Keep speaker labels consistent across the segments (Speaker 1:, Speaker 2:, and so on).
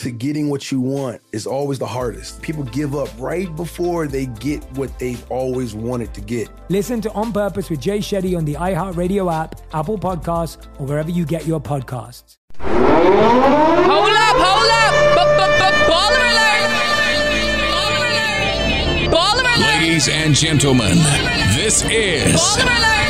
Speaker 1: to getting what you want is always the hardest. People give up right before they get what they've always wanted to get.
Speaker 2: Listen to On Purpose with Jay Shetty on the iHeartRadio app, Apple Podcasts, or wherever you get your podcasts.
Speaker 3: Hold up, hold up. Baller alert. Baller alert.
Speaker 4: Ladies and gentlemen, this is
Speaker 3: Baller alert.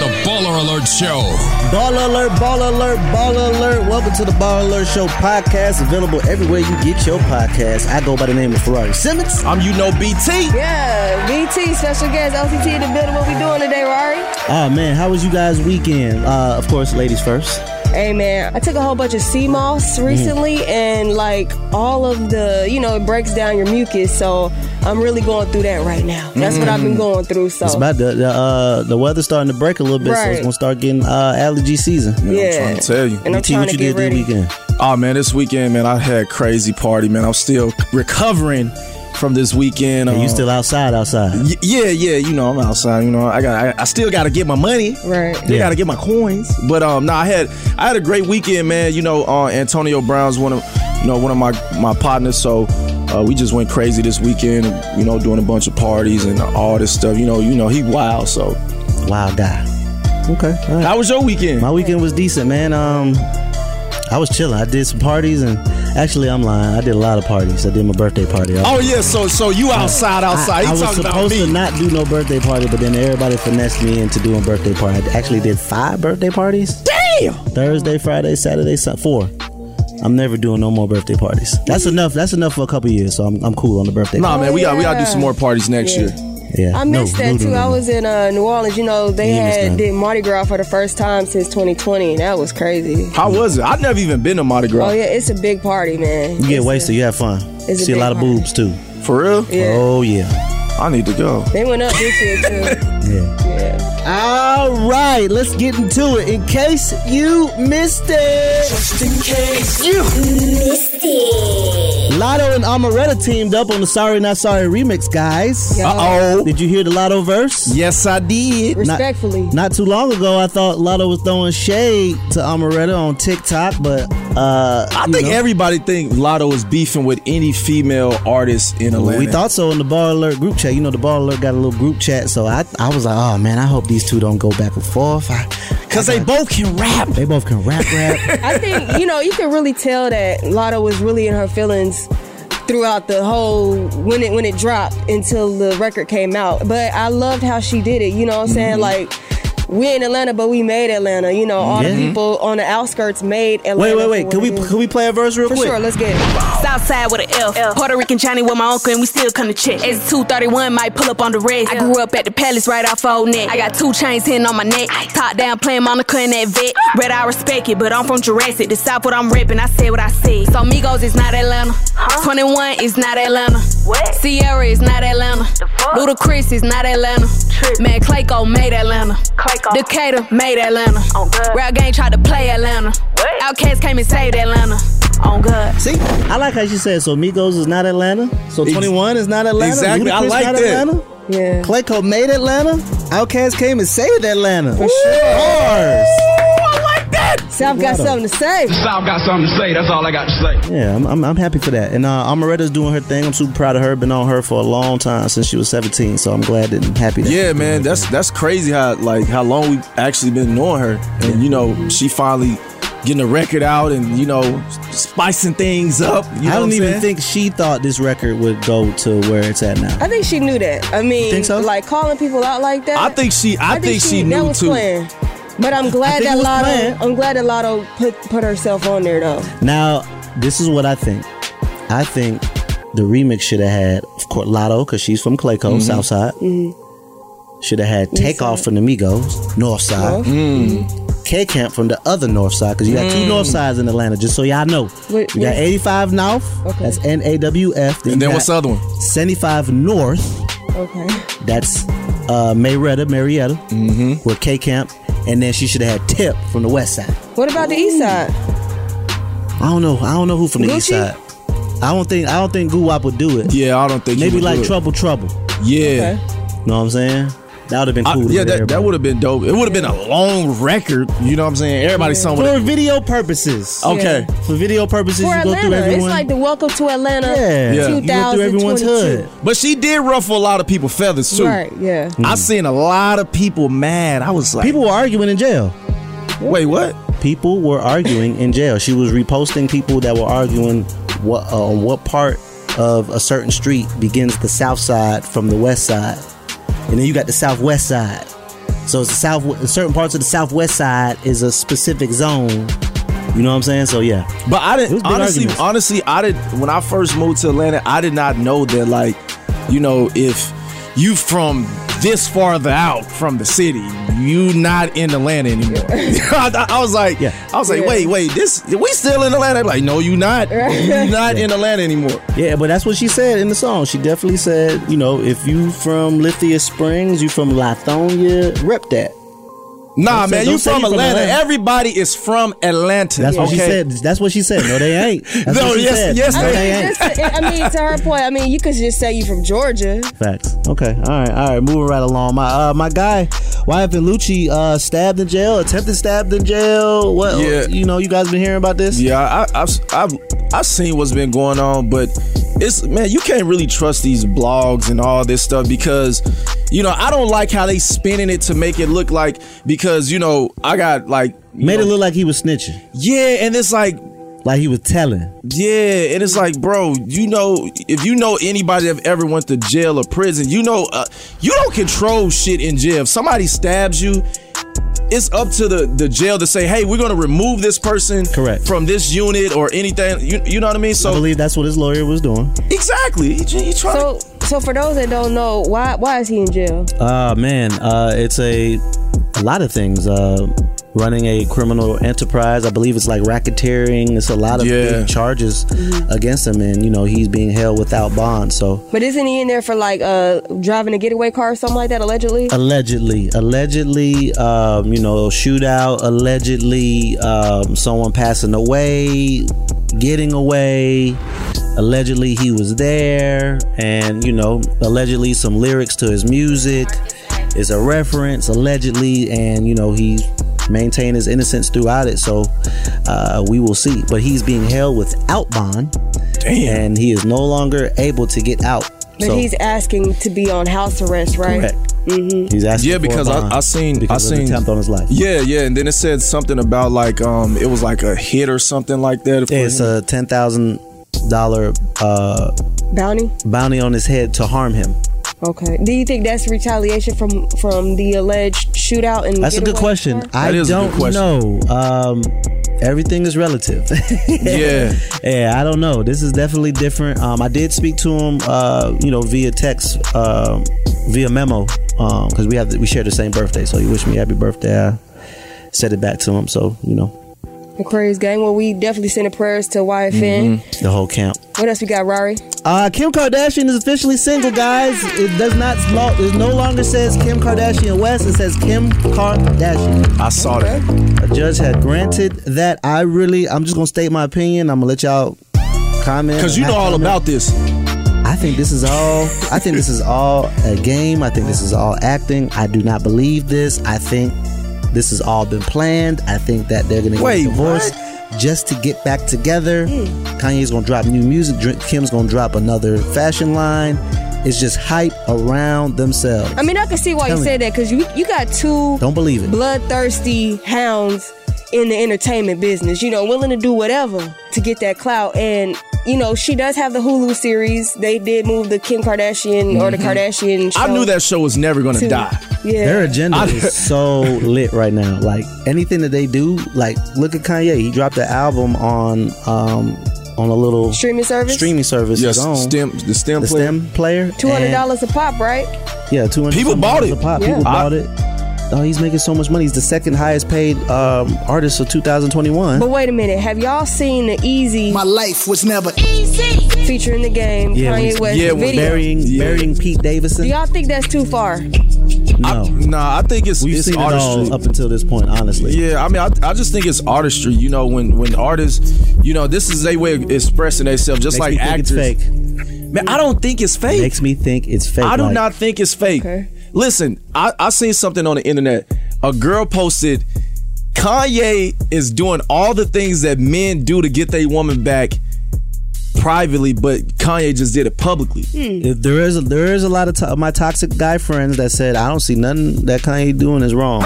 Speaker 4: The Baller Alert Show.
Speaker 5: Ball alert, ball alert, ball alert. Welcome to the Ball Alert Show podcast, available everywhere you get your podcast. I go by the name of Ferrari Simmons.
Speaker 6: I'm you know BT.
Speaker 7: Yeah, BT, special guest, LCT in the building. What we doing today, Rari?
Speaker 5: Oh man, how was you guys' weekend? Uh, of course, ladies first.
Speaker 7: Hey, man, I took a whole bunch of sea moss recently, and like all of the, you know, it breaks down your mucus. So I'm really going through that right now. That's what I've been going through. So
Speaker 5: It's about the the, uh, the weather starting to break a little bit, so it's
Speaker 7: Right.
Speaker 5: gonna start getting uh, allergy season.
Speaker 7: yeah,
Speaker 6: trying to tell you.
Speaker 7: and I'm
Speaker 5: BT,
Speaker 7: trying
Speaker 5: what
Speaker 7: to
Speaker 5: you
Speaker 7: get
Speaker 5: did
Speaker 7: ready.
Speaker 5: this weekend?
Speaker 6: Oh man, this weekend, man, I had crazy party, man. I'm still recovering from this weekend.
Speaker 5: Are you
Speaker 6: um,
Speaker 5: still outside? Outside?
Speaker 6: Y- yeah, yeah, you know, I'm outside. You know, I got, I, I still got to get my money.
Speaker 7: Right.
Speaker 6: Still
Speaker 5: Yeah.
Speaker 6: got to get my coins. But um, no, I had, I had a great weekend, man. You know, uh, Antonio Brown's one of, you know, one of my my partners. So uh, we just went crazy this weekend. You know, doing a bunch of parties and all this stuff. You know, you know, he wild. So
Speaker 5: Wild guy. Okay. all right.
Speaker 6: how was your weekend?
Speaker 5: My weekend was decent, man. Um, I was chilling. I did some parties, and actually, I'm lying. I did a lot of parties. I did my birthday party. I
Speaker 6: oh yeah, so so you outside, outside.
Speaker 5: I,
Speaker 6: He
Speaker 5: I was
Speaker 6: talking about
Speaker 5: supposed
Speaker 6: me.
Speaker 5: to not do no birthday party, but then everybody finessed me into doing birthday party. I actually did five birthday parties.
Speaker 6: Damn.
Speaker 5: Thursday, Friday, Saturday, Sun- four. I'm never doing no more birthday parties. That's enough. That's enough for a couple years. So I'm, I'm cool on the birthday.
Speaker 6: Nah,
Speaker 5: party.
Speaker 6: man, we got we got to do some more parties next
Speaker 7: Yeah.
Speaker 6: year.
Speaker 5: Yeah,
Speaker 7: I missed
Speaker 5: no,
Speaker 7: that
Speaker 5: no,
Speaker 7: too.
Speaker 5: no,
Speaker 7: I
Speaker 5: no.
Speaker 7: was in uh, New Orleans. You know, they
Speaker 5: You
Speaker 7: had
Speaker 5: that.
Speaker 7: did Mardi Gras for the first time since 2020, and that was crazy.
Speaker 6: How was it? I've never even been to Mardi Gras.
Speaker 7: Oh yeah, it's a big party, man.
Speaker 5: You get wasted.
Speaker 7: A,
Speaker 5: You have fun.
Speaker 7: it's a
Speaker 5: See a
Speaker 7: big
Speaker 5: lot of
Speaker 7: party.
Speaker 5: boobs too.
Speaker 6: For real?
Speaker 7: yeah,
Speaker 5: Oh yeah,
Speaker 6: I need to go.
Speaker 7: they went up this year too.
Speaker 5: yeah.
Speaker 7: yeah.
Speaker 5: All right, let's get into it. In case you missed it, just in case you missed it. Latto and Omeretta teamed up on the Sorry Not Sorry remix, guys.
Speaker 6: Uh-oh.
Speaker 5: Did you hear the Latto verse?
Speaker 6: Yes, I did.
Speaker 7: Respectfully.
Speaker 5: Not too long ago, I thought Latto was throwing shade to Omeretta on TikTok, but uh,
Speaker 6: I think
Speaker 5: know,
Speaker 6: everybody think Latto is beefing with any female artist in Atlanta.
Speaker 5: we thought so in the Ball Alert group chat. You know, the Ball Alert got a little group chat, so I, I was like, oh man, I hope these two don't go back and forth. I,
Speaker 6: because they both can rap.
Speaker 5: they both can rap, rap.
Speaker 7: I think you know you can really tell that Latto was really in her feelings throughout the whole when it when it dropped until the record came out. But I loved how she did it. You know what I'm saying? Mm-hmm. Like we in Atlanta, but we made Atlanta. You know, all
Speaker 5: Yeah.
Speaker 7: the people on the outskirts made Atlanta.
Speaker 5: wait, wait, wait. Can we can we play a verse real
Speaker 7: For
Speaker 5: quick?
Speaker 7: sure, let's get it.
Speaker 3: Southside with an F. Puerto Rican Johnny with my uncle, and we still come to check. It's 231, might pull up on the red. I grew up at the palace right off old neck. I got two chains hitting on my neck. Top down playing Monica in that vet. Red, I respect it, but I'm from Jurassic. The South, what I'm repping, I said what I said. So Migos is not Atlanta. 21 is not Atlanta. What? Ciara is not Atlanta. Ludacris is not Atlanta. Trip. Man, Clayco made Atlanta. Uh, Decatur made Atlanta. Oh, Rap Gang tried to play Atlanta. Outkast came and saved Atlanta. Oh, On God.
Speaker 5: See, I like how she said. So Migos is not Atlanta. So 21 is not Atlanta.
Speaker 6: Exactly, I like
Speaker 5: not
Speaker 6: that.
Speaker 5: Atlanta.
Speaker 7: Yeah.
Speaker 5: Clayco made Atlanta. Outkast came and saved Atlanta.
Speaker 7: For sure.
Speaker 5: Bars.
Speaker 6: I like
Speaker 7: South got something to say.
Speaker 8: South got something to say. That's all I got to say.
Speaker 5: Yeah, I'm, I'm, I'm happy for that. And uh, Omeretta's doing her thing. I'm super proud of her. Been on her for a long time since she was 17. So I'm glad and happy. That
Speaker 6: Yeah, man, that's that's crazy how like how long we've actually been knowing her, and you know she finally getting a record out and you know spicing things up. You know
Speaker 5: I don't even
Speaker 6: saying?
Speaker 5: think she thought this record would go to where it's at now.
Speaker 7: I think she knew that. I mean,
Speaker 5: think so?
Speaker 7: like calling people out like that.
Speaker 6: I think she. I, think, she,
Speaker 7: that
Speaker 6: knew too.
Speaker 7: planned. But I'm glad that
Speaker 5: was
Speaker 7: Latto.
Speaker 5: planned.
Speaker 7: I'm glad that Latto put put herself on there though.
Speaker 5: Now, this is what I think. I think the remix should have had, of course, Latto, because she's from Clayco,
Speaker 6: Mm-hmm.
Speaker 5: Southside. Should have had Takeoff from the Migos, North Side.
Speaker 6: Mm.
Speaker 5: K Camp from the other North Side, because you got two North Sides in Atlanta, just so y'all know.
Speaker 7: Wait,
Speaker 5: you got 85 North,
Speaker 7: Okay.
Speaker 5: that's N A W F.
Speaker 6: And then what's the other one?
Speaker 5: 75 North,
Speaker 7: Okay.
Speaker 5: that's uh, Marietta, Marietta,
Speaker 6: Mm-hmm.
Speaker 5: with K Camp. And then she should have had Tip from the West Side.
Speaker 7: What about the East Side?
Speaker 5: I don't know. I don't know who from the East Side. I don't think I don't think Guwap would do it.
Speaker 6: Yeah, I don't think he
Speaker 5: Maybe
Speaker 6: would
Speaker 5: like
Speaker 6: do it.
Speaker 5: Trouble Trouble.
Speaker 6: Yeah.
Speaker 5: Know what I'm saying? That would have been cool. to
Speaker 6: yeah, that,
Speaker 5: everybody.
Speaker 6: that would have been dope. It would have been a long record. You know what I'm saying? Everybody's song would
Speaker 5: for video purposes.
Speaker 6: Okay.
Speaker 5: For video purposes,
Speaker 7: For
Speaker 5: you go through
Speaker 7: Atlanta,
Speaker 5: everyone.
Speaker 7: it's like the Welcome to Atlanta
Speaker 5: yeah,
Speaker 6: Yeah.
Speaker 5: you go through everyone's
Speaker 7: 2022.
Speaker 5: hood.
Speaker 6: But she did ruffle a lot of people feathers too.
Speaker 7: Right. Yeah.
Speaker 6: I seen a lot of people mad. I was like,
Speaker 5: People were arguing in jail.
Speaker 6: wait, what?
Speaker 5: People were arguing in jail. She was reposting people that were arguing what uh, on what part of a certain street begins the south side from the west side, and then you got the southwest side. So it's the south. Certain parts of the southwest side is a specific zone. You know what I'm saying? So yeah,
Speaker 6: But I didn't honestly.
Speaker 5: arguments.
Speaker 6: Honestly, I did when I first moved to Atlanta. I did not know that like, you know, if you from this farther out from the city, you not in Atlanta anymore. I, I was like,
Speaker 5: Yeah.
Speaker 6: I was like,
Speaker 7: Yeah.
Speaker 6: wait, wait, this we still in Atlanta? Like, no, you not. You not in Atlanta anymore.
Speaker 5: Yeah, but that's what she said in the song. She definitely said, you know, if you from Lithia Springs, you from Lithonia, rep that.
Speaker 6: Nah,
Speaker 5: Don't
Speaker 6: man, you from
Speaker 5: you from
Speaker 6: Atlanta.
Speaker 5: Atlanta.
Speaker 6: Everybody is from Atlanta.
Speaker 5: That's what she said. That's what she said. No, they ain't. That's
Speaker 6: No,
Speaker 5: what she
Speaker 6: yes-
Speaker 5: said.
Speaker 6: yes,
Speaker 7: I
Speaker 6: they
Speaker 7: mean,
Speaker 5: ain't.
Speaker 7: just, I mean, to her point, I mean, you could just say you from Georgia.
Speaker 5: Facts. Okay. All right. All right. Moving right along. My uh, my guy, YFN Lucci, uh, stabbed in jail. Attempted stabbed in jail. What?
Speaker 6: Yeah.
Speaker 5: You know, you guys been hearing about this?
Speaker 6: Yeah, I, I've, I've I've seen what's been going on, but it's man, you can't really trust these blogs and all this stuff because you know I don't like how they spinning it to make it look like because you know I got like
Speaker 5: Made
Speaker 6: know,
Speaker 5: it look like he was snitching,
Speaker 6: yeah, and it's like
Speaker 5: like he was telling.
Speaker 6: yeah, and it's like bro, you know if you know anybody that ever went to jail or prison, you know uh, you don't control shit in jail. If somebody stabs you. It's up to the, the jail to say, hey, we're gonna remove this person
Speaker 5: Correct.
Speaker 6: from this unit or anything. You, you know what I mean? So
Speaker 5: I believe that's what his lawyer was doing.
Speaker 6: Exactly. He, he trying
Speaker 7: So, so for those that don't know, why why is he in jail?
Speaker 5: Uh man, uh, it's a a lot of things. Uh, running a criminal enterprise, I believe it's like racketeering. It's a lot of
Speaker 6: Yeah.
Speaker 5: big charges against him, and you know he's being held without bond. So
Speaker 7: But isn't he in there for like uh driving a getaway car or something like that? Allegedly.
Speaker 5: allegedly, allegedly, um, you know, shootout. Allegedly, um, someone passing away, getting away. Allegedly, he was there, and you know, allegedly, some lyrics to his music is a reference. Allegedly, and you know, he maintained his innocence throughout it. So uh, we will see. But he's being held without bond,
Speaker 6: Damn.
Speaker 5: and he is no longer able to get out.
Speaker 7: But
Speaker 5: so,
Speaker 7: he's asking to be on house arrest, right?
Speaker 5: correct. He's asking
Speaker 6: Yeah,
Speaker 5: for a
Speaker 6: because I-
Speaker 5: bond
Speaker 6: I seen-
Speaker 5: because
Speaker 6: I seen-
Speaker 5: attempt on his life.
Speaker 6: Yeah, yeah, and then it said something about like um, it was like a hit or something like that. for
Speaker 5: It's
Speaker 6: him.
Speaker 5: a ten thousand dollar uh,
Speaker 7: Bounty.
Speaker 5: bounty on his head to harm him.
Speaker 7: Okay. Do you think that's retaliation from from the alleged shootout? And
Speaker 5: That's a good question.
Speaker 7: car?
Speaker 5: I
Speaker 6: That is
Speaker 5: don't
Speaker 6: good question.
Speaker 5: know. Um, everything is relative.
Speaker 6: yeah,
Speaker 5: yeah, I don't know. This is definitely different. Um, I did speak to him, uh, you know, via text, um, via memo, because we have we share the same birthday. So he wished me happy birthday. I said it back to him. So you know,
Speaker 7: Aquarius gang. Well, we definitely sending prayers to YFN.
Speaker 5: the whole camp.
Speaker 7: What else we got, Rari?
Speaker 5: Uh, Kim Kardashian is officially single, guys. It does not. It no longer says Kim Kardashian West. It says Kim Kardashian.
Speaker 6: I saw that.
Speaker 5: A judge had granted that. I really. I'm just gonna state my opinion. I'm gonna let y'all comment
Speaker 6: Because you know all
Speaker 5: comment.
Speaker 6: about this.
Speaker 5: I think this is all. I think this is all a game. I think this is all acting. I do not believe this. I think this has all been planned. I think that they're gonna
Speaker 6: Wait,
Speaker 5: get divorced just to get back together. Hmm. Kanye's gonna drop new music. Kim's gonna drop another fashion line. It's just hype around themselves.
Speaker 7: I mean, I can see why you
Speaker 5: Tell me.
Speaker 7: said that because you you got two
Speaker 5: Don't believe it.
Speaker 7: bloodthirsty hounds in the entertainment business. You know, willing to do whatever to get that clout. And you know, she does have the Hulu series. They did move the Kim Kardashian or the Kardashian. Show
Speaker 6: Mm-hmm. I knew that show was never gonna die.
Speaker 7: Yeah,
Speaker 5: Their agenda
Speaker 6: I-
Speaker 5: is so lit right now. Like anything that they do, like look at Kanye. He dropped the album on um on a little
Speaker 7: streaming service.
Speaker 5: streaming service.
Speaker 6: Yes,
Speaker 5: his own.
Speaker 6: stem the stem
Speaker 5: the
Speaker 6: player.
Speaker 5: stem player.
Speaker 7: Two hundred
Speaker 5: and-
Speaker 7: dollars a pop, right?
Speaker 5: Yeah, two hundred.
Speaker 6: People bought it.
Speaker 5: A pop.
Speaker 7: Yeah.
Speaker 5: People
Speaker 6: I-
Speaker 5: bought it. Oh, he's making so much money. He's the second highest paid um, artist of 2021.
Speaker 7: But wait a minute, have y'all seen the Easy
Speaker 9: My life was never easy.
Speaker 7: featuring the game
Speaker 5: yeah,
Speaker 7: Kanye
Speaker 5: when-
Speaker 7: West
Speaker 6: yeah, when
Speaker 7: video?
Speaker 5: burying
Speaker 6: Yeah.
Speaker 5: burying Pete Davidson.
Speaker 7: Do y'all think that's too far?
Speaker 5: no,
Speaker 6: Nah, I think it's
Speaker 5: we've
Speaker 6: it's
Speaker 5: seen it
Speaker 6: artistry.
Speaker 5: all up until this point. Honestly,
Speaker 6: Yeah, I mean, I, I just think it's artistry. You know, when when artists, you know, this is a way of expressing themselves, just
Speaker 5: Makes
Speaker 6: like
Speaker 5: me think
Speaker 6: actors.
Speaker 5: it's fake.
Speaker 6: Man, I don't think it's fake.
Speaker 5: Makes me think it's fake.
Speaker 6: I do
Speaker 5: like-
Speaker 6: not think it's fake.
Speaker 7: Okay.
Speaker 6: Listen, I, I seen something on the internet. A girl posted, Kanye is doing all the things that men do to get their woman back privately, but Kanye just did it publicly. Hmm.
Speaker 5: If there is a, there is a lot of to- my toxic guy friends that said I don't see nothing that Kanye doing is wrong.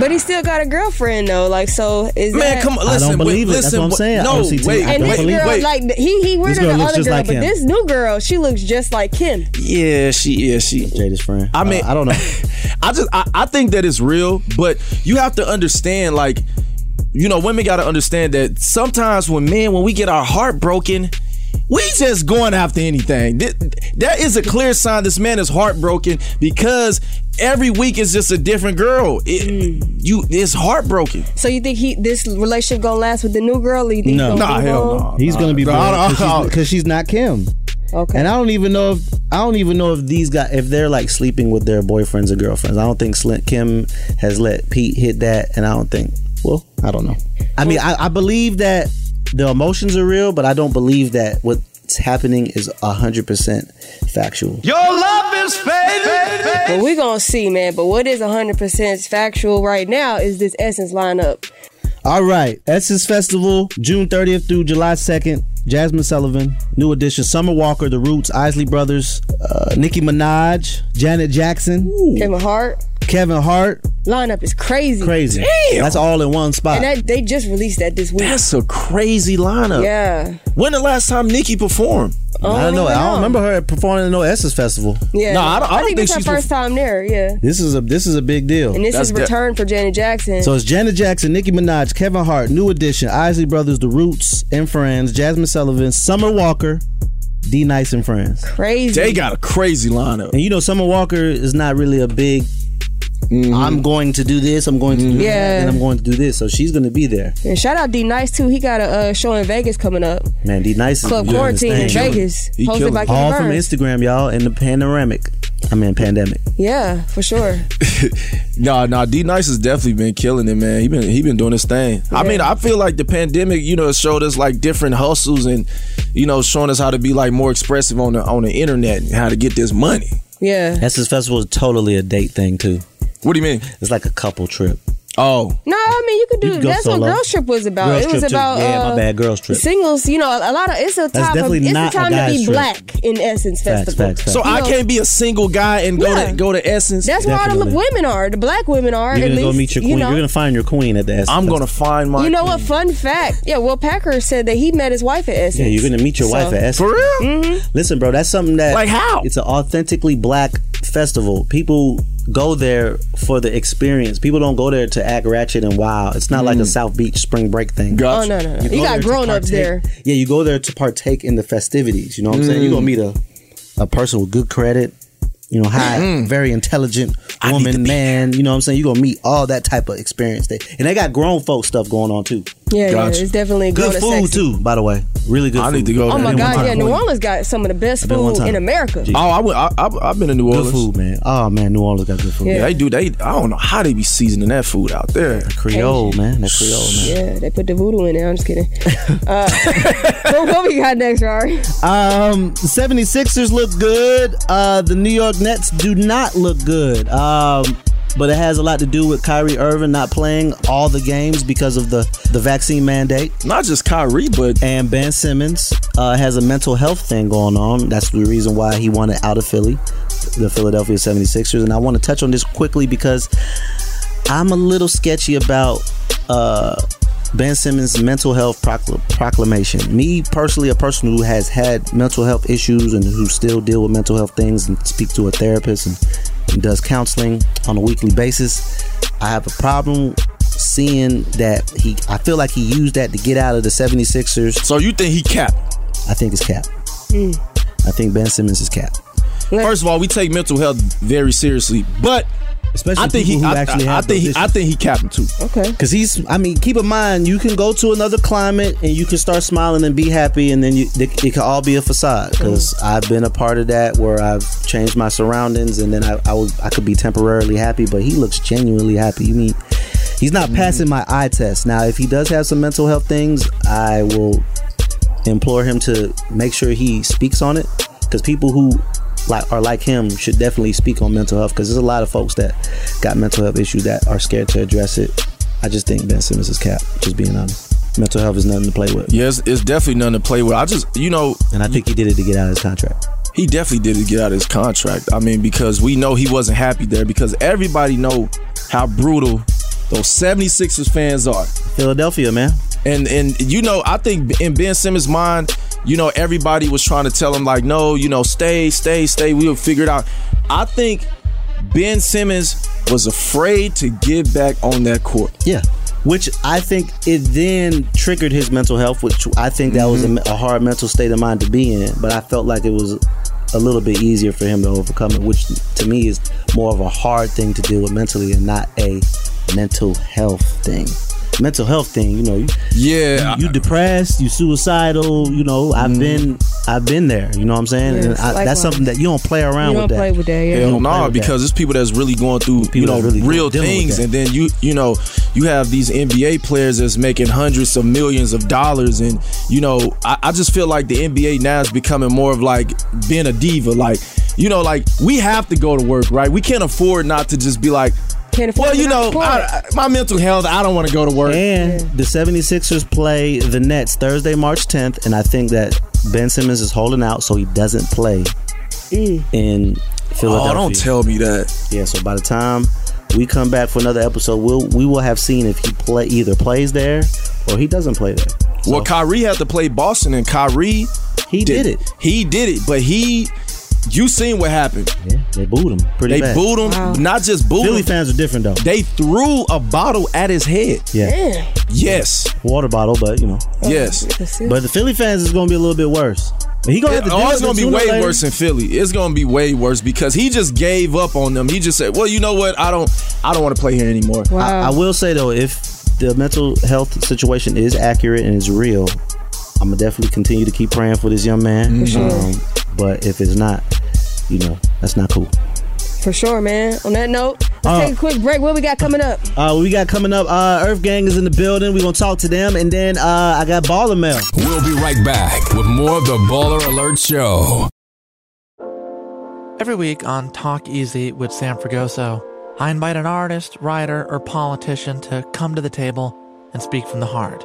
Speaker 7: But he still got a girlfriend though. Like, so is that.
Speaker 6: Man,
Speaker 7: that?
Speaker 6: come on,
Speaker 5: I
Speaker 6: listen.
Speaker 5: don't believe
Speaker 6: wait,
Speaker 5: it. That's what I'm
Speaker 6: wait-
Speaker 5: saying. I
Speaker 6: No,
Speaker 5: don't see
Speaker 6: wait,
Speaker 5: I
Speaker 7: And
Speaker 5: don't
Speaker 7: this
Speaker 6: wait,
Speaker 7: girl,
Speaker 6: wait.
Speaker 7: like he he weird
Speaker 5: This
Speaker 7: on the other
Speaker 5: just
Speaker 7: girl,
Speaker 5: like
Speaker 7: but
Speaker 5: him.
Speaker 7: this new girl, she looks just like Kim.
Speaker 6: Yeah, she is. She
Speaker 5: Jada's friend.
Speaker 6: I mean,
Speaker 5: Uh, I don't know.
Speaker 6: I just I, I think that it's real, but you have to understand, like, you know, women got to understand that sometimes when men, when we get our heart broken, we just going after anything. That is a clear sign this man is heartbroken because every week is just a different girl. It, mm. You, it's heartbroken.
Speaker 7: So you think he this relationship gonna last with the new girl? Or you think
Speaker 5: No.
Speaker 7: he's gonna
Speaker 6: Nah, hell
Speaker 7: on?
Speaker 6: no.
Speaker 5: He's gonna be
Speaker 6: No,
Speaker 5: because she's, 'cause she's not Kim.
Speaker 7: Okay.
Speaker 5: And I don't even know if I don't even know if these guys if they're like sleeping with their boyfriends or girlfriends. I don't think Slim, Kim has let Pete hit that, and I don't think. Well, I don't know. I mean, I, I believe that the emotions are real, but I don't believe that what's happening is hundred percent factual.
Speaker 8: Your love is fading.
Speaker 7: But we're gonna see, man. But what is hundred percent factual right now is this Essence lineup.
Speaker 5: All right, Essence Festival, June 30th through July 2nd. Jazmine Sullivan, New Edition, Summer Walker, The Roots, Isley Brothers, uh, Nicki Minaj, Janet Jackson,
Speaker 7: Kevin Hart
Speaker 5: Kevin Hart.
Speaker 7: lineup is crazy.
Speaker 5: Crazy. Damn. That's all in one spot.
Speaker 7: And that, they just released that this week.
Speaker 6: That's a crazy lineup.
Speaker 7: yeah.
Speaker 6: When the last time Nicki performed?
Speaker 5: I don't know. I don't remember her performing in no Essence Festival.
Speaker 7: Yeah.
Speaker 6: No, I don't- I don't
Speaker 7: think,
Speaker 6: think
Speaker 7: it's her
Speaker 6: she's
Speaker 7: first time there. Yeah.
Speaker 5: This is a this is a big deal.
Speaker 7: And this
Speaker 6: That's
Speaker 7: is
Speaker 6: de-
Speaker 7: return for Janet Jackson.
Speaker 5: So it's Janet Jackson, Nicki Minaj, Kevin Hart, New Edition, Isley Brothers, The Roots, and Friends, Jazmine Sullivan, Summer Walker, D Nice and Friends.
Speaker 7: crazy.
Speaker 6: They got a crazy lineup.
Speaker 5: And you know, Summer Walker is not really a big. I'm going to do this. I'm going to do that, and I'm going to do this. So she's going to be there.
Speaker 7: and shout out D Nice too. He got a uh, show in Vegas coming up.
Speaker 5: Man, D Nice is
Speaker 7: Club
Speaker 5: doing his
Speaker 7: Quarantine in
Speaker 5: thing.
Speaker 7: Vegas,
Speaker 6: He
Speaker 7: hosted
Speaker 6: killing
Speaker 7: by
Speaker 6: it.
Speaker 7: Kenny
Speaker 5: All from Instagram, y'all, in the panoramic. I mean, pandemic.
Speaker 7: Yeah, for sure.
Speaker 6: No, no, D Nice has definitely been killing it, man. He been he been doing his thing. I mean, I feel like the pandemic, you know, showed us like different hustles and you know, showing us how to be like more expressive on the on the internet and how to get this money.
Speaker 7: Yeah.
Speaker 5: Essence Festival is totally a date thing too.
Speaker 6: What do you mean?
Speaker 5: It's like a couple trip.
Speaker 6: Oh,
Speaker 7: No, I mean you could do.
Speaker 5: You could
Speaker 7: that's
Speaker 5: solo.
Speaker 7: what Girls Trip was about.
Speaker 5: Girls
Speaker 7: it was
Speaker 5: Trip too.
Speaker 7: about
Speaker 5: Yeah, my
Speaker 7: uh,
Speaker 5: bad, Girls Trip.
Speaker 7: Singles, you know, a lot of it's a time. Of,
Speaker 5: definitely
Speaker 7: it's
Speaker 5: not
Speaker 7: a
Speaker 5: a
Speaker 7: to be
Speaker 5: trip.
Speaker 7: black in Essence
Speaker 5: Facts,
Speaker 7: Festival.
Speaker 5: facts, facts.
Speaker 6: so I
Speaker 7: know,
Speaker 6: can't be a single guy and go
Speaker 7: Yeah.
Speaker 6: to go to Essence.
Speaker 7: That's where all the women are. The black women are.
Speaker 5: You're gonna go
Speaker 7: least,
Speaker 5: meet your
Speaker 7: you
Speaker 5: queen.
Speaker 7: know.
Speaker 5: You're gonna find your queen at the Essence.
Speaker 6: I'm gonna find my.
Speaker 7: You know what? Fun fact. Yeah, Will Packer said that he met his wife at Essence.
Speaker 5: Yeah, you're gonna meet your
Speaker 7: So-
Speaker 5: wife at Essence.
Speaker 6: for real.
Speaker 7: Mm-hmm.
Speaker 5: Listen, bro, that's something that
Speaker 6: Like how?
Speaker 5: It's an authentically black festival. People go there for the experience. People don't go there to act ratchet and wild. It's not like a South Beach spring break thing.
Speaker 7: Oh no, no, no!
Speaker 5: go
Speaker 7: You,
Speaker 5: there
Speaker 7: got grown ups there.
Speaker 5: Yeah, you go there to partake in the festivities. You know what I'm saying? You're gonna meet a a person with good credit. You know, high, very intelligent woman, man. You know what I'm saying? You're gonna meet all that type of experience there. And they got grown folk stuff going on too.
Speaker 7: Yeah,
Speaker 6: Gotcha.
Speaker 7: yeah, it's definitely
Speaker 5: Good food
Speaker 7: sexy.
Speaker 5: too, by the way. Really good.
Speaker 6: I
Speaker 5: food.
Speaker 6: need to go
Speaker 7: Oh
Speaker 6: there.
Speaker 7: my God, yeah, New Orleans got some of the best food in America.
Speaker 6: Oh, I went, I, I, I've been to New Orleans.
Speaker 5: Good food, man. Oh man, New Orleans got good food.
Speaker 6: Yeah,
Speaker 7: Yeah.
Speaker 6: they do. They I don't know how they be seasoning that food out there.
Speaker 5: Creole, man. That Creole, man.
Speaker 7: Yeah, they put the voodoo in there. I'm just kidding. Uh, what, what we got next, Rari?
Speaker 5: Um, the 76ers look good. Uh, the New York Nets do not look good. Um, but it has a lot to do with Kyrie Irving not playing all the games because of the, the vaccine mandate.
Speaker 6: Not just Kyrie, but
Speaker 5: And Ben Simmons uh, has a mental health thing going on. That's the reason why he wanted out of Philly, the Philadelphia 76ers. And I want to touch on this quickly because I'm a little sketchy about uh, Ben Simmons' mental health procl- proclamation. Me personally, a person who has had mental health issues and who still deal with mental health things and speak to a therapist and, and does counseling on a weekly basis, I have a problem seeing that he. I feel like he used that to get out of the 76ers.
Speaker 6: so you think he capped?
Speaker 5: I think it's cap. Mm. I think Ben Simmons is cap.
Speaker 6: First of all, we take mental health very seriously, but
Speaker 5: Especially
Speaker 6: I think he.
Speaker 5: who
Speaker 6: I,
Speaker 5: actually
Speaker 6: I, I think he. I think he capped him too.
Speaker 7: Okay.
Speaker 5: Cause he's, I mean, keep in mind, you can go to another climate and you can start smiling and be happy, and then you, it, it can all be a facade. Cause mm. I've been a part of that where I've changed my surroundings, and then I, I was, I could be temporarily happy, but he looks genuinely happy. You mean, he's not mm. passing my eye test. Now, if he does have some mental health things, I will implore him to make sure he speaks on it. Cause people who like are like him should definitely speak on mental health. Cause there's a lot of folks that got mental health issues that are scared to address it. I just think Ben Simmons is cap. Just being honest, mental health is nothing to play with.
Speaker 6: Yes, it's definitely nothing to play with. I just, you know,
Speaker 5: And I think he did it to get out of his contract.
Speaker 6: he definitely did it to get out of his contract. I mean, because we know he wasn't happy there because everybody know how brutal those 76ers fans are.
Speaker 5: Philadelphia, man.
Speaker 6: And and you know, I think in Ben Simmons' mind, you know, everybody was trying to tell him like, no, you know, stay, stay, stay. We'll figure it out. I think Ben Simmons was afraid to get back on that court.
Speaker 5: Yeah. Which I think it then triggered his mental health, which I think that was a, mm-hmm. a hard mental state of mind to be in. But I felt like it was a little bit easier for him to overcome it, which to me is more of a hard thing to deal with mentally and not a mental health thing. Mental health thing, you know, you,
Speaker 6: Yeah,
Speaker 5: you depressed, you suicidal, you know. I've mm-hmm. been, I've been there. You know what I'm saying?
Speaker 7: Yes,
Speaker 5: and I, that's something that you don't play around
Speaker 7: You
Speaker 5: with
Speaker 7: don't
Speaker 5: that.
Speaker 7: play with that, yeah.
Speaker 6: Hell
Speaker 5: don't play
Speaker 6: no,
Speaker 5: with that.
Speaker 6: because it's people that's really going through, you know,
Speaker 5: really
Speaker 6: real things, and then you, you know, you have these NBA players that's making hundreds of millions of dollars, and you know, I, I just feel like the NBA now is becoming more of like being a diva, like, you know, like we have to go to work, right? We can't afford not to just be like,
Speaker 7: Can't afford
Speaker 6: well, you know, I, I- my mental health, I don't want to go to work.
Speaker 5: And the 76ers play the Nets Thursday, March 10th, and I think that Ben Simmons is holding out so he doesn't play mm. in Philadelphia.
Speaker 6: Oh, don't tell me that.
Speaker 5: Yeah, so by the time we come back for another episode, we'll we will have seen if he play either plays there or he doesn't play there. So
Speaker 6: Well, Kyrie had to play Boston, and Kyrie
Speaker 5: he did, it.
Speaker 6: He did it, but he, you seen what happened?
Speaker 5: Yeah, they booed him pretty bad.
Speaker 6: They
Speaker 5: bad.
Speaker 6: booed him, not just booed
Speaker 5: Philly
Speaker 6: him.
Speaker 5: fans are different though.
Speaker 6: They threw a bottle at his head.
Speaker 5: Yeah,
Speaker 7: Damn.
Speaker 6: Yes,
Speaker 5: water bottle, but you know.
Speaker 6: Oh, yes.
Speaker 5: But the Philly fans is gonna be a little bit worse. But he gonna have to.
Speaker 6: oh, it's gonna be
Speaker 5: it sooner or
Speaker 6: way
Speaker 5: later.
Speaker 6: worse in Philly. It's gonna be way worse because he just gave up on them. He just said, "Well, you know what? I don't, I don't want to play here anymore."
Speaker 7: Wow.
Speaker 5: I, I will say though, if the mental health situation is accurate and is real, I'm gonna definitely continue to keep praying for this young man. Um, but if it's not, you know, that's not cool.
Speaker 7: For sure, man. On that note, let's
Speaker 5: Uh,
Speaker 7: take a quick break. What we got coming up?
Speaker 5: Uh, we got coming up. Uh, Earth Gang is in the building. We gonna talk to them, and then uh, I got Baller Mail.
Speaker 4: We'll be right back with more of the Baller Alert Show.
Speaker 9: Every week on Talk Easy with Sam Fragoso, I invite an artist, writer, or politician to come to the table and speak from the heart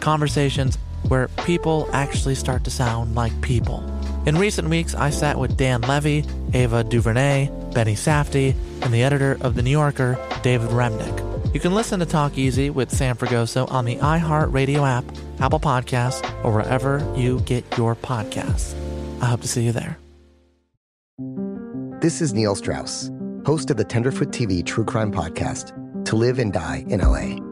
Speaker 9: Conversations where people actually start to sound like people. In recent weeks, I sat with Dan Levy, Ava DuVernay, Benny Safdie, and the editor of The New Yorker, David Remnick. You can listen to Talk Easy with Sam Fragoso on the iHeartRadio app, Apple Podcasts, or wherever you get your podcasts. I hope to see you there.
Speaker 10: This is Neil Strauss, host of the Tenderfoot TV True Crime Podcast, To Live and Die in LA.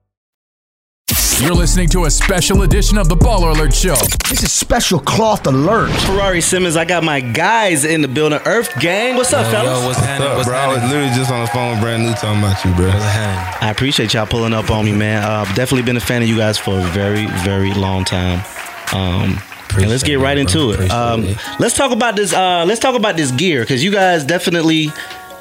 Speaker 4: You're listening to a special edition of the Baller Alert Show.
Speaker 5: This is special cloth alert. Ferrari Simmons, I got my guys in the building. Earth Gang, what's up,
Speaker 11: Yo,
Speaker 5: fellas?
Speaker 11: yo, what's happening? What's
Speaker 12: bro? I was literally just on the phone with brand new talking about you, bro.
Speaker 5: I appreciate y'all pulling up on me, man. Uh, definitely been a fan of you guys for a very, very long time. Um, and let's get right into it. Um, let's talk about this. Uh, let's talk about this gear because you guys definitely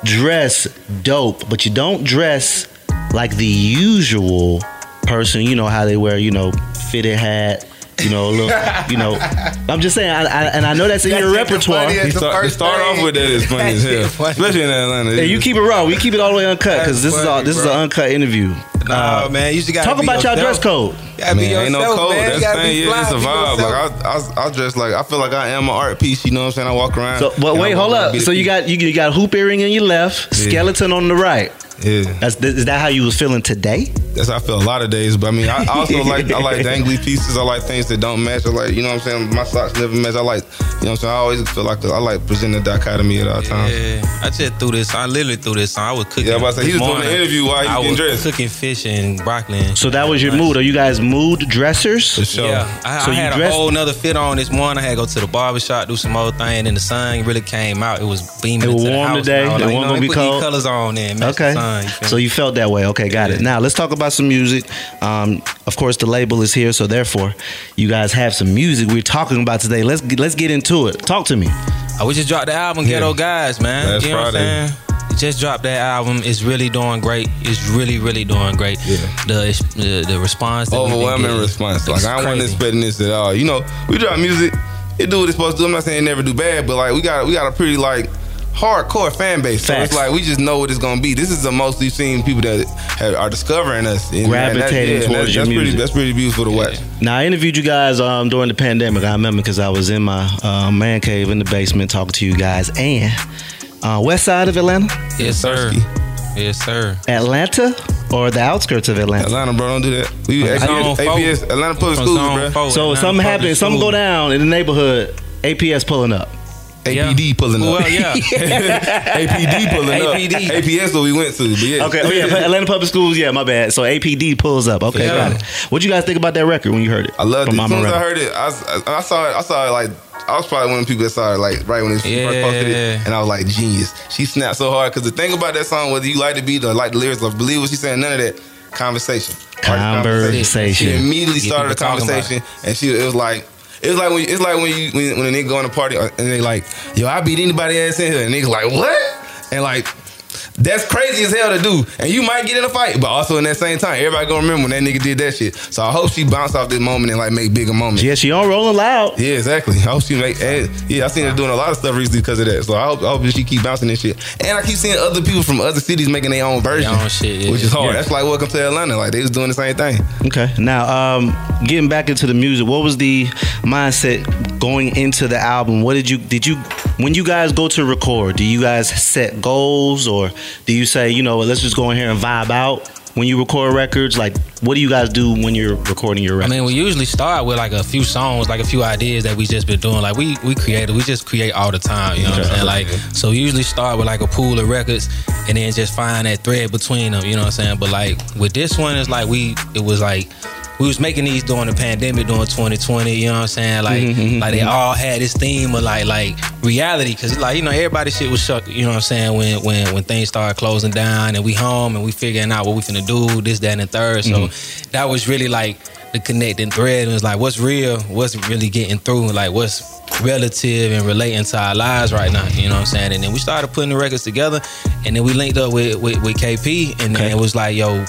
Speaker 5: dress dope, but you don't dress like the usual person. You know how they wear, you know, fitted hat. You know, a little, you know. I'm just saying, I, I, and I know that's in your repertoire.
Speaker 12: You start, you start off with that is funny as hell, especially in Atlanta.
Speaker 5: Hey, you keep it raw. We keep it all the way uncut because this is all this is an uncut interview.
Speaker 11: Nah, man, you just gotta
Speaker 5: talk
Speaker 11: be
Speaker 5: about y'all dress code.
Speaker 11: Gotta be
Speaker 12: ain't no
Speaker 11: yourself,
Speaker 12: code.
Speaker 11: man. You
Speaker 12: That's
Speaker 11: gotta
Speaker 12: the
Speaker 11: be
Speaker 12: thing. Yeah, it's a vibe. Like I, I, I dress like I feel like I am an art piece. You know what I'm saying? I walk around.
Speaker 5: So, but wait, hold up. So you got you, you got a hoop earring in your left,
Speaker 12: Yeah.
Speaker 5: skeleton on the right.
Speaker 12: Yeah.
Speaker 5: That's is that how you was feeling today?
Speaker 12: That's how I feel a lot of days. But I mean, I I also like I like dangly pieces. I like things that don't match. I like you know what I'm saying. My socks never match. I like you know what I'm saying. I always feel like I like presenting the dichotomy at all times.
Speaker 11: Yeah, I just threw this. I literally threw this. on. I was cooking.
Speaker 12: Yeah, I'm about say, he
Speaker 11: this
Speaker 12: was doing the interview while he
Speaker 11: I
Speaker 12: was getting dressed.
Speaker 11: cooking fish and broccoli. And
Speaker 5: So that was your mood. Are you guys mood dressers? For
Speaker 12: sure.
Speaker 11: Yeah, I,
Speaker 5: So
Speaker 11: I
Speaker 5: you
Speaker 11: had a whole nother fit on this morning. I had to go to the barber shop, do some old thing, and the sun really came out. It was beaming.
Speaker 5: It was
Speaker 11: into the
Speaker 5: warm
Speaker 11: house,
Speaker 5: today.
Speaker 11: and I was
Speaker 5: It
Speaker 11: like,
Speaker 5: wasn't
Speaker 11: you know,
Speaker 5: gonna be cold?
Speaker 11: Colors on there. and match
Speaker 5: Okay.
Speaker 11: The sun, you
Speaker 5: So you felt that way. Okay, got it. Now let's talk about some music. Um, of course, the label is here, so therefore, you guys have some music we're talking about today. Let's let's get into it. Talk to me.
Speaker 11: I we just dropped the album Ghetto Gods, man.
Speaker 12: Last
Speaker 11: you know what
Speaker 12: Friday.
Speaker 11: I'm saying? Just dropped that album. It's really doing great. It's really, really doing great.
Speaker 12: Yeah.
Speaker 11: The the, the response. That we've been
Speaker 12: overwhelming response.
Speaker 11: is
Speaker 12: Like I wasn't
Speaker 11: crazy.
Speaker 12: expecting this at all. You know, we drop music, it do what it's supposed to do. I'm not saying it never do bad, but like we got we got a pretty like hardcore fan base. So
Speaker 5: Facts.
Speaker 12: it's like we just know what it's gonna be. This is the most we've seen people that have, are discovering us, and,
Speaker 5: Gravitating
Speaker 12: and that,
Speaker 5: towards
Speaker 12: that's,
Speaker 5: your
Speaker 12: that's pretty that's pretty beautiful to watch.
Speaker 5: Now I interviewed you guys um, during the pandemic. I remember because I was in my uh, man cave in the basement talking to you guys. And uh, west side of Atlanta,
Speaker 11: Yes, sir. Yes, sir.
Speaker 5: Atlanta, or the outskirts of Atlanta.
Speaker 12: Atlanta, bro, don't do that. We
Speaker 11: From
Speaker 12: APS, APS Atlanta Public Schools, bro.
Speaker 11: four,
Speaker 5: So if
Speaker 11: Atlanta
Speaker 5: something happens, something go down in the neighborhood, APS pulling up.
Speaker 12: APD pulling up.
Speaker 11: Well, yeah.
Speaker 12: APD pulling up.
Speaker 11: APD.
Speaker 12: APS what we went to, but yeah.
Speaker 5: Okay, oh yeah, Atlanta Public Schools. Yeah, my bad. So APD pulls up. Okay,
Speaker 12: Yeah.
Speaker 5: got it. What you guys think about that record when you heard it?
Speaker 12: I loved
Speaker 5: from
Speaker 12: it. As soon as I heard it, I, I, I saw it. I saw it like I was probably one of the people that saw it like right when she first posted it,
Speaker 11: Yeah.
Speaker 12: and I was like, genius. She snapped so hard because the thing about that song, whether you like the beat or like the lyrics or believe what she's saying, none of that conversation.
Speaker 5: Conversation.
Speaker 12: She immediately started a
Speaker 11: people talking about
Speaker 12: conversation, and she it was like. It was like when it's like when you when, when a nigga go on a party uh, and they like, yo, I beat anybody ass in here, and niggas like, what? And like, that's crazy as hell to do. And you might get in a fight, but also in that same time, everybody gonna remember when that nigga did that shit. So I hope she bounce off this moment and like make bigger moments.
Speaker 5: Yeah, she on rolling loud.
Speaker 12: Yeah, exactly. I hope she make. And, yeah, I seen her doing a lot of stuff recently because of that. So I hope, I hope she keep bouncing this shit. And I keep seeing other people from other cities making their own version,
Speaker 11: own shit, yeah.
Speaker 12: which is hard.
Speaker 5: Yeah.
Speaker 12: That's like Welcome to Atlanta. Like they was doing the same thing.
Speaker 5: Okay. Now, um, getting back into the music, what was the mindset going into the album? What did you did you when you guys go to record? Do you guys set goals or do you say, you know, let's just go in here and vibe out when you record records? Like, what do you guys do when you're recording your
Speaker 11: I mean, we usually start with like a few songs, like a few ideas that we just been doing. Like we we created, we just create all the time. You know what I'm saying? Like so, we usually start with like a pool of records, and then just find that thread between them. You know what I'm saying? But like with this one, it's like we it was like. We was making these during the pandemic, during 2020. You know what I'm saying? Like,
Speaker 5: Mhm,
Speaker 11: like they
Speaker 5: mhm.
Speaker 11: all had this theme of like, like reality, because like you know everybody shit was shut. You know what I'm saying? When when when things started closing down and we home and we figuring out what we finna do, this, that, and the third. So that was really like the connecting thread. It was like, what's real? What's really getting through? Like, what's relative and relating to our lives right now? You know what I'm saying? And then we started putting the records together, and then we linked up with with, with KP, and then it was like, yo.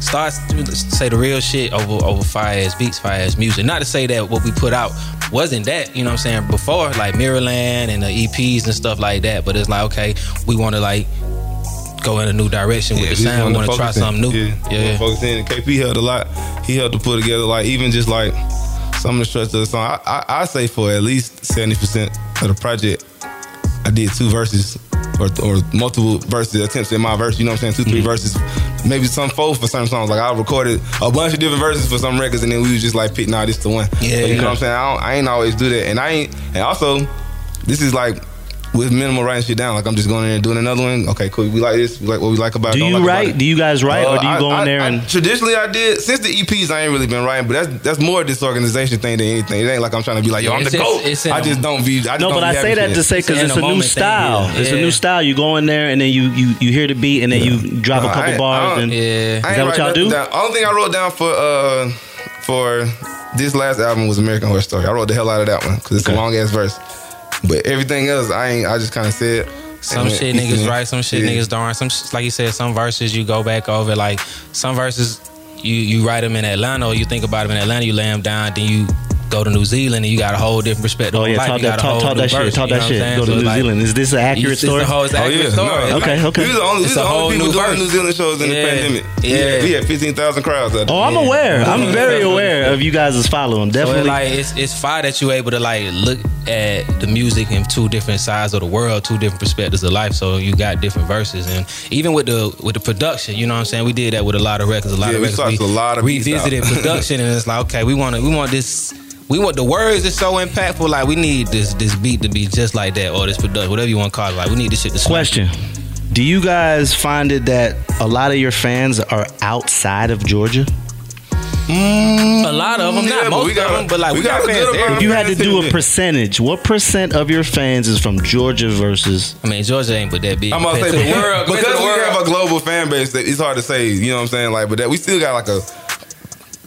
Speaker 11: Start to say the real shit over over fire ass beats, fire ass music. Not to say that what we put out wasn't that, you know what I'm saying, before, like Mirrorland and the EPs and stuff like that. But it's like, okay, we want to like go in a new direction with the sound. We to try
Speaker 12: in.
Speaker 11: something new.
Speaker 12: Yeah,
Speaker 11: yeah.
Speaker 12: Focus in. KP helped a lot. He helped to put together like even just like some of the structure of the song. I, I, I say for at least seventy percent of the project, I did two verses or, or multiple verses attempts in my verse. You know what I'm saying? 2
Speaker 11: Mm-hmm.
Speaker 12: three verses. Maybe some four for some songs. Like I recorded a bunch of different verses for some records, and then we was just like pick, nah, this the one.
Speaker 11: Yeah.
Speaker 12: So you know what I'm saying? I, don't, I ain't always do that, and I ain't. And also, this is like. With minimal writing shit down, like I'm just going in there and doing another one. Okay, cool. We like this. We like what we like about. it,
Speaker 5: Do you
Speaker 12: like
Speaker 5: write?
Speaker 12: it.
Speaker 5: Do you guys write, or do you
Speaker 12: Uh,
Speaker 5: go
Speaker 12: I-
Speaker 5: in there
Speaker 12: I-
Speaker 5: and?
Speaker 12: traditionally I did since the EPs I ain't really been writing, but that's that's more of a disorganization thing than anything. It ain't like I'm trying to be like yo I'm
Speaker 11: It's
Speaker 12: the goat.
Speaker 11: it's in
Speaker 12: I
Speaker 11: a-
Speaker 12: just don't be. I just
Speaker 5: No,
Speaker 12: don't
Speaker 5: but
Speaker 12: be
Speaker 5: I say that
Speaker 12: shit.
Speaker 5: to say because
Speaker 11: in
Speaker 5: it's
Speaker 11: the
Speaker 5: a new
Speaker 11: moment thing,
Speaker 5: style.
Speaker 11: yeah.
Speaker 5: It's a new style. You go in there and then you you you hear the beat and then you drop a
Speaker 12: Nah, I
Speaker 5: couple bars
Speaker 12: I
Speaker 5: and
Speaker 11: Yeah.
Speaker 12: I
Speaker 5: is
Speaker 12: ain't
Speaker 5: that what y'all do?
Speaker 12: Down. Only thing I wrote down for uh for this last album was American Horror Story. I wrote the hell out of that one because it's a long ass verse. But everything else, I ain't. I just kind of said.
Speaker 11: Some shit niggas write, some shit
Speaker 12: Yeah.
Speaker 11: niggas don't. Some sh- like you said, some verses you go back over. Like some verses you you write them in Atlanta, or you think about them in Atlanta, you lay them down, then you go to New Zealand and you got a whole different perspective.
Speaker 5: Oh yeah, talk that
Speaker 11: got
Speaker 5: talk,
Speaker 11: whole
Speaker 5: talk
Speaker 11: new
Speaker 5: that shit. Talk that shit.
Speaker 11: I'm saying?
Speaker 5: Go to
Speaker 11: So
Speaker 5: New
Speaker 11: like-
Speaker 5: Zealand. Is this an accurate
Speaker 11: It's a
Speaker 5: story?
Speaker 11: whole- it's an
Speaker 12: Oh
Speaker 11: accurate
Speaker 12: yeah,
Speaker 11: story.
Speaker 12: no,
Speaker 5: Okay, okay.
Speaker 12: We was the only, we
Speaker 11: It's
Speaker 12: was the only people
Speaker 11: new
Speaker 12: doing
Speaker 11: verse.
Speaker 12: New Zealand shows in the pandemic.
Speaker 11: Yeah.
Speaker 12: we had fifteen thousand crowds. Out there.
Speaker 5: Oh, I'm aware. I'm very aware of you guys' as following.
Speaker 11: So
Speaker 5: Definitely.
Speaker 11: it's like it's it's fine that you're able to like look at the music in two different sides of the world, two different perspectives of life. So you got different verses, and even with the with the production, you know what I'm saying. We did that with a lot of records. A lot
Speaker 12: Yeah,
Speaker 11: of
Speaker 12: we
Speaker 11: records.
Speaker 12: started a lot of
Speaker 11: revisited production, and it's like okay, we want to we want this. We want the words is so impactful. Like we need this this beat to be just like that, or this production, whatever you want to call it. Like we need this shit to.
Speaker 5: Question: Do you guys find it that a lot of your fans are outside of Georgia?
Speaker 11: A lot of them,
Speaker 12: Yeah,
Speaker 11: not
Speaker 12: but
Speaker 11: most
Speaker 12: we got-
Speaker 11: of them, but like we,
Speaker 12: we
Speaker 11: got,
Speaker 12: got a
Speaker 11: fans there.
Speaker 5: If you had to do a percentage, what percent of your fans is from Georgia versus?
Speaker 11: I mean, Georgia ain't but that big.
Speaker 12: I'm gonna say, but
Speaker 11: the world,
Speaker 12: because we
Speaker 11: world.
Speaker 12: have a global fan base, that it's hard to say. You know what I'm saying? Like, but that we still got like a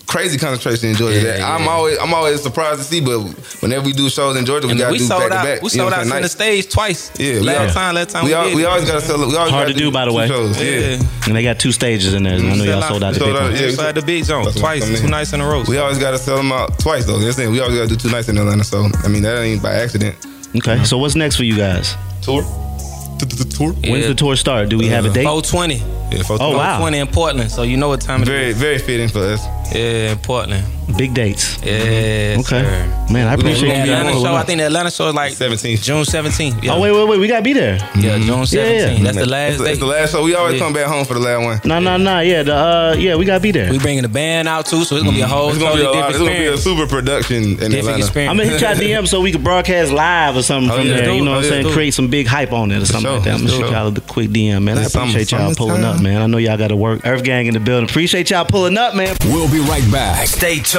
Speaker 12: crazy concentration in Georgia.
Speaker 11: Yeah,
Speaker 12: that I'm
Speaker 11: yeah.
Speaker 12: always I'm always surprised to see. But whenever we do shows in Georgia, we
Speaker 11: And
Speaker 12: got to
Speaker 11: we
Speaker 12: do
Speaker 11: sold
Speaker 12: back to
Speaker 11: out.
Speaker 12: back.
Speaker 11: We sold out
Speaker 12: I'm saying?
Speaker 11: center
Speaker 12: Nice.
Speaker 11: stage twice.
Speaker 12: Yeah, we
Speaker 11: last
Speaker 12: all-
Speaker 11: time, last time
Speaker 12: we,
Speaker 11: we,
Speaker 12: all,
Speaker 11: did.
Speaker 12: we always got to sell. We always
Speaker 5: Hard
Speaker 12: gotta
Speaker 5: to do, by the way.
Speaker 12: Shows. Yeah.
Speaker 11: Yeah.
Speaker 5: And they got two stages in there. and I know y'all sold out the
Speaker 12: Sold
Speaker 5: big
Speaker 12: out,
Speaker 5: one.
Speaker 12: yeah.
Speaker 11: Inside the big zone
Speaker 12: That's
Speaker 11: twice,
Speaker 12: I
Speaker 11: two nights in a row.
Speaker 12: We always got to sell them out twice though. That's it. We always got to do two nights in Atlanta. So I mean that ain't by accident.
Speaker 5: Okay, so what's next for you guys?
Speaker 12: Tour. Tour.
Speaker 5: When's the tour start? Do we have a date?
Speaker 11: 420.
Speaker 12: Yeah, folks.
Speaker 5: Oh, wow.
Speaker 11: 420 in Portland, so you know what time it is.
Speaker 12: Very very fitting for us.
Speaker 11: Yeah, in Portland.
Speaker 5: Big dates.
Speaker 11: Yeah.
Speaker 5: Okay. Man, I appreciate you
Speaker 12: gonna be
Speaker 5: guys
Speaker 11: Atlanta show, I think the Atlanta show is like
Speaker 12: 17th.
Speaker 11: June 17th. Yeah.
Speaker 5: Oh wait, wait, wait. We gotta be there.
Speaker 11: Yeah, June 17th.
Speaker 5: Yeah, yeah.
Speaker 11: That's the last
Speaker 12: It's,
Speaker 11: day.
Speaker 12: it's the last show. We always
Speaker 11: Yeah.
Speaker 12: come back home for the last one.
Speaker 5: No, no, no. Yeah, the uh, yeah, we gotta be there.
Speaker 11: We bringing the band out too, so it's gonna be a whole
Speaker 12: It's gonna
Speaker 11: totally
Speaker 12: be a lot,
Speaker 11: different
Speaker 12: it's gonna be a super production in
Speaker 11: Different
Speaker 12: Atlanta.
Speaker 11: experience.
Speaker 5: I'm gonna hit y'all DM so we can broadcast live or something
Speaker 12: Oh,
Speaker 5: from
Speaker 12: yeah,
Speaker 5: there.
Speaker 12: do
Speaker 5: You
Speaker 12: it.
Speaker 5: know what
Speaker 12: Oh,
Speaker 5: I'm saying?
Speaker 12: do.
Speaker 5: Create some big hype on it or something like that. I'm gonna
Speaker 12: for
Speaker 5: shoot y'all a quick DM, man. I appreciate y'all pulling up, man. I know y'all got to work. Earth Gang in the building. Appreciate y'all pulling up, man.
Speaker 4: We'll be right back
Speaker 8: Stay tuned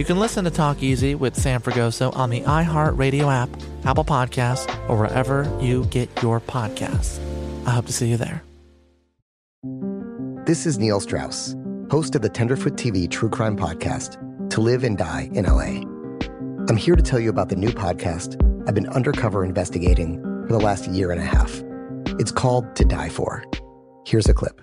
Speaker 9: You can listen to Talk Easy with Sam Fragoso on the iHeartRadio app, Apple Podcasts, or wherever you get your podcasts. I hope to see you there.
Speaker 10: This is Neil Strauss, host of the Tenderfoot TV True Crime Podcast, To Live and Die in LA. I'm here to tell you about the new podcast I've been undercover investigating for the last year and a half. It's called To Die For. Here's a clip.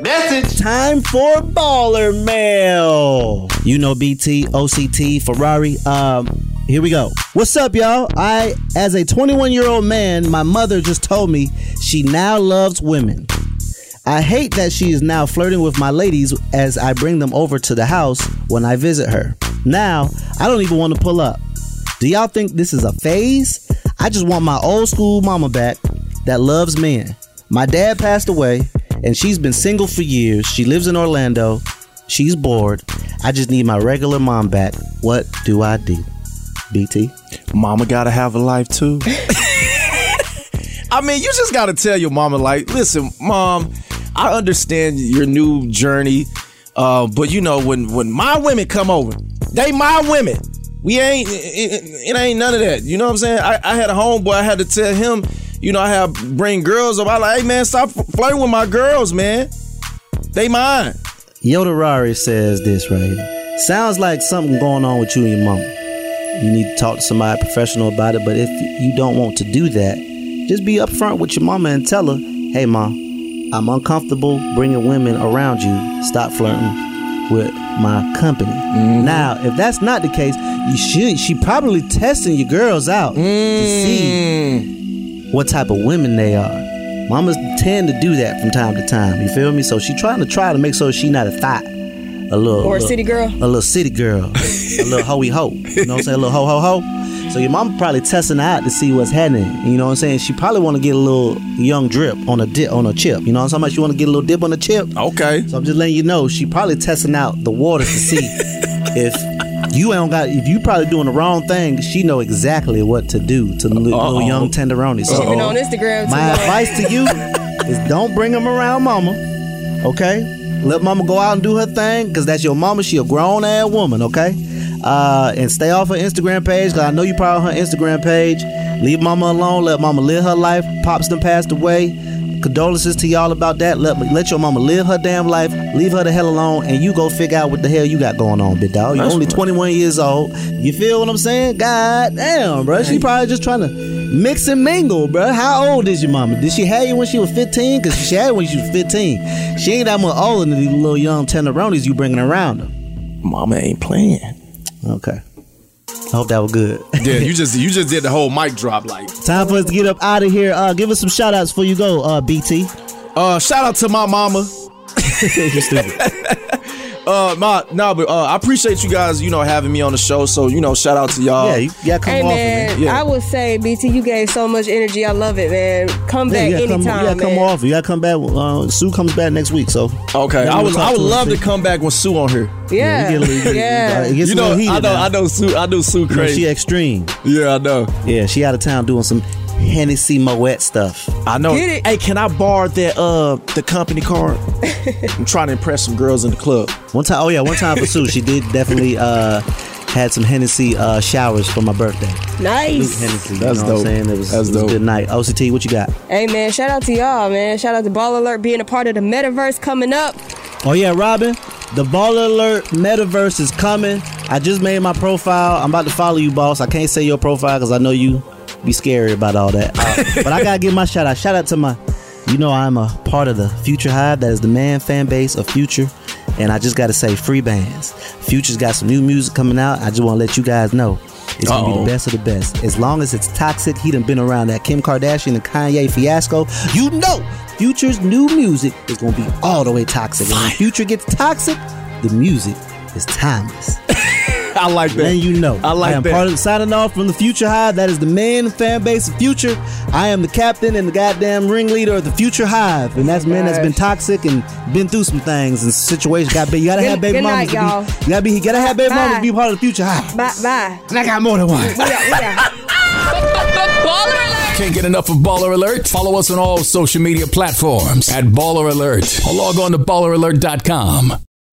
Speaker 5: Message time for baller mail. You know BT, OCT, Ferrari. Um, here we go. What's up, y'all? I, as a 21 year old man, my mother just told me she now loves women. I hate that she is now flirting with my ladies as I bring them over to the house when I visit her. Now, I don't even want to pull up. Do y'all think this is a phase? I just want my old school mama back that loves men. My dad passed away, and she's been single for years. She lives in Orlando. She's bored. I just need my regular mom back. What do I do? BT?
Speaker 6: Mama gotta have a life too. I mean, you just gotta tell your mama, like, listen, mom, I understand your new journey. Uh, but you know, when when my women come over, they my women. We ain't it, it- it ain't none of that. You know what I'm saying? I, I had a homeboy, I had to tell him, you know, I have bring girls up. I like, hey man, stop flirting with my girls, man. They mine.
Speaker 5: Yodarari says this right here. Sounds like something going on with you and your mama. You need to talk to somebody professional about it, but if you don't want to do that, just be upfront with your mama and tell her, hey, mom, I'm uncomfortable bringing women around you. Stop flirting with my company. Mm-hmm. Now, if that's not the case, you should. She probably testing your girls out to see mm. What type of women they are. Mamas tend to do that from time to time. You feel me? So she trying to try to make sure she not a thought. A little
Speaker 7: Or a
Speaker 5: little-
Speaker 7: city girl.
Speaker 5: A little city girl. a little hoey ho. You know what I'm saying? A little ho ho ho. So your mom probably testing out to see what's happening. You know what I'm saying? She probably want to get a little young drip on a dip on a chip. You know what I'm talking about? She want to get a little dip on a chip.
Speaker 6: Okay.
Speaker 5: So I'm just letting you know she probably testing out the waters to see if you ain't got if you probably doing the wrong thing. She know exactly what to do to the little, little young tenderoni.
Speaker 7: She been on Instagram too
Speaker 5: My
Speaker 7: long.
Speaker 5: advice to you is don't bring them around mama. Okay? Let mama go out and do her thing because that's your mama. She a grown ass woman, okay? Uh, and stay off her Instagram page because I know you probably on her Instagram page. Leave mama alone. Let mama live her life. Pops done passed away. Condolences to y'all about that. Let let your mama live her damn life. Leave her the hell alone, and you go figure out what the hell you got going on, big dog. You're
Speaker 6: That's
Speaker 5: only
Speaker 6: right.
Speaker 5: 21 years old. You feel what I'm saying? God damn, bro. She probably just trying to mix and mingle, bro. How old is your mama? Did she have you when she was 15? Because she had you when she was 15. She ain't that much older than these little young tenderonis you bringing around her.
Speaker 6: Mama ain't playing.
Speaker 5: Okay. I hope that was good.
Speaker 6: Yeah, you just you just did the whole mic drop like.
Speaker 5: Time for us to get up out of here. Uh, give us some shout outs before you go, uh, BT.
Speaker 6: Uh, shout out to my mama.
Speaker 5: you stupid.
Speaker 6: Uh, my no, but uh, I appreciate you guys, you know, having me on the show. So you know, shout out to y'all.
Speaker 5: Yeah, you gotta come
Speaker 7: Hey
Speaker 5: off
Speaker 7: man,
Speaker 5: of me. Yeah.
Speaker 7: I would say BT, you gave so much energy. I love it, man. Come
Speaker 5: Yeah,
Speaker 7: back
Speaker 5: you
Speaker 7: anytime,
Speaker 5: come, you gotta
Speaker 7: man.
Speaker 5: come off. You gotta come back. Uh, Sue comes back next week, so
Speaker 6: Okay,
Speaker 5: Yeah,
Speaker 6: I
Speaker 5: we'll
Speaker 6: would I would
Speaker 5: to
Speaker 6: love to come back with Sue on here.
Speaker 7: Yeah,
Speaker 5: we get a little-
Speaker 7: yeah.
Speaker 5: it
Speaker 6: You know, I know,
Speaker 5: now.
Speaker 6: I know Sue, I know Sue
Speaker 5: You know,
Speaker 6: crazy.
Speaker 5: she extreme.
Speaker 6: Yeah, I know.
Speaker 5: Yeah, she out of town doing some Hennessy Moet stuff.
Speaker 6: I know.
Speaker 7: Get it.
Speaker 6: Hey, can I borrow that uh the company card? I'm trying to impress some girls in the club.
Speaker 5: One time, oh yeah, one time for Sue, she did definitely uh had some Hennessy uh showers for my birthday.
Speaker 7: Nice.
Speaker 5: Hennessy,
Speaker 6: That's
Speaker 5: you know what I'm saying? It was,
Speaker 6: That's
Speaker 5: it was
Speaker 6: dope.
Speaker 5: a good night. OCT, what you got?
Speaker 7: Hey man, shout out to y'all, man. Shout out to Baller Alert being a part of the metaverse coming up.
Speaker 5: Oh yeah, Robin, the Baller Alert Metaverse is coming. I just made my profile. I'm about to follow you, boss. I can't say your profile because I know you be scary about all that. Uh, but I gotta give my shout out. Shout out to my, you know, I'm a part of the Future Hive. That is the man fan base of Future. And I just gotta say, Freebandz. Future's got some new music coming out. I just want to let you guys know. It's gonna be the best of the best. As long as it's toxic, he done been around that Kim Kardashian and Kanye fiasco. You know, Future's new music is gonna be all the way toxic. And when Future gets toxic, the music is timeless.
Speaker 6: I like that.
Speaker 5: Then you know.
Speaker 6: I like
Speaker 5: am
Speaker 6: that.
Speaker 5: part of signing off from the Future Hive. That is the main fan base of Future. I am the captain and the goddamn ringleader of the Future Hive, and that's man that's been toxic and been through some things and situations. Got be, you gotta have baby
Speaker 7: good
Speaker 5: mamas.
Speaker 7: night, y'all.
Speaker 5: to be, you gotta be. You gotta have baby mamas to be part of the Future Hive.
Speaker 7: Bye bye.
Speaker 5: And I got more than one.
Speaker 7: We out, we out.
Speaker 4: Can't get enough of Baller Alert? Follow us on all social media platforms at Baller Alert or log on to balleralert.com.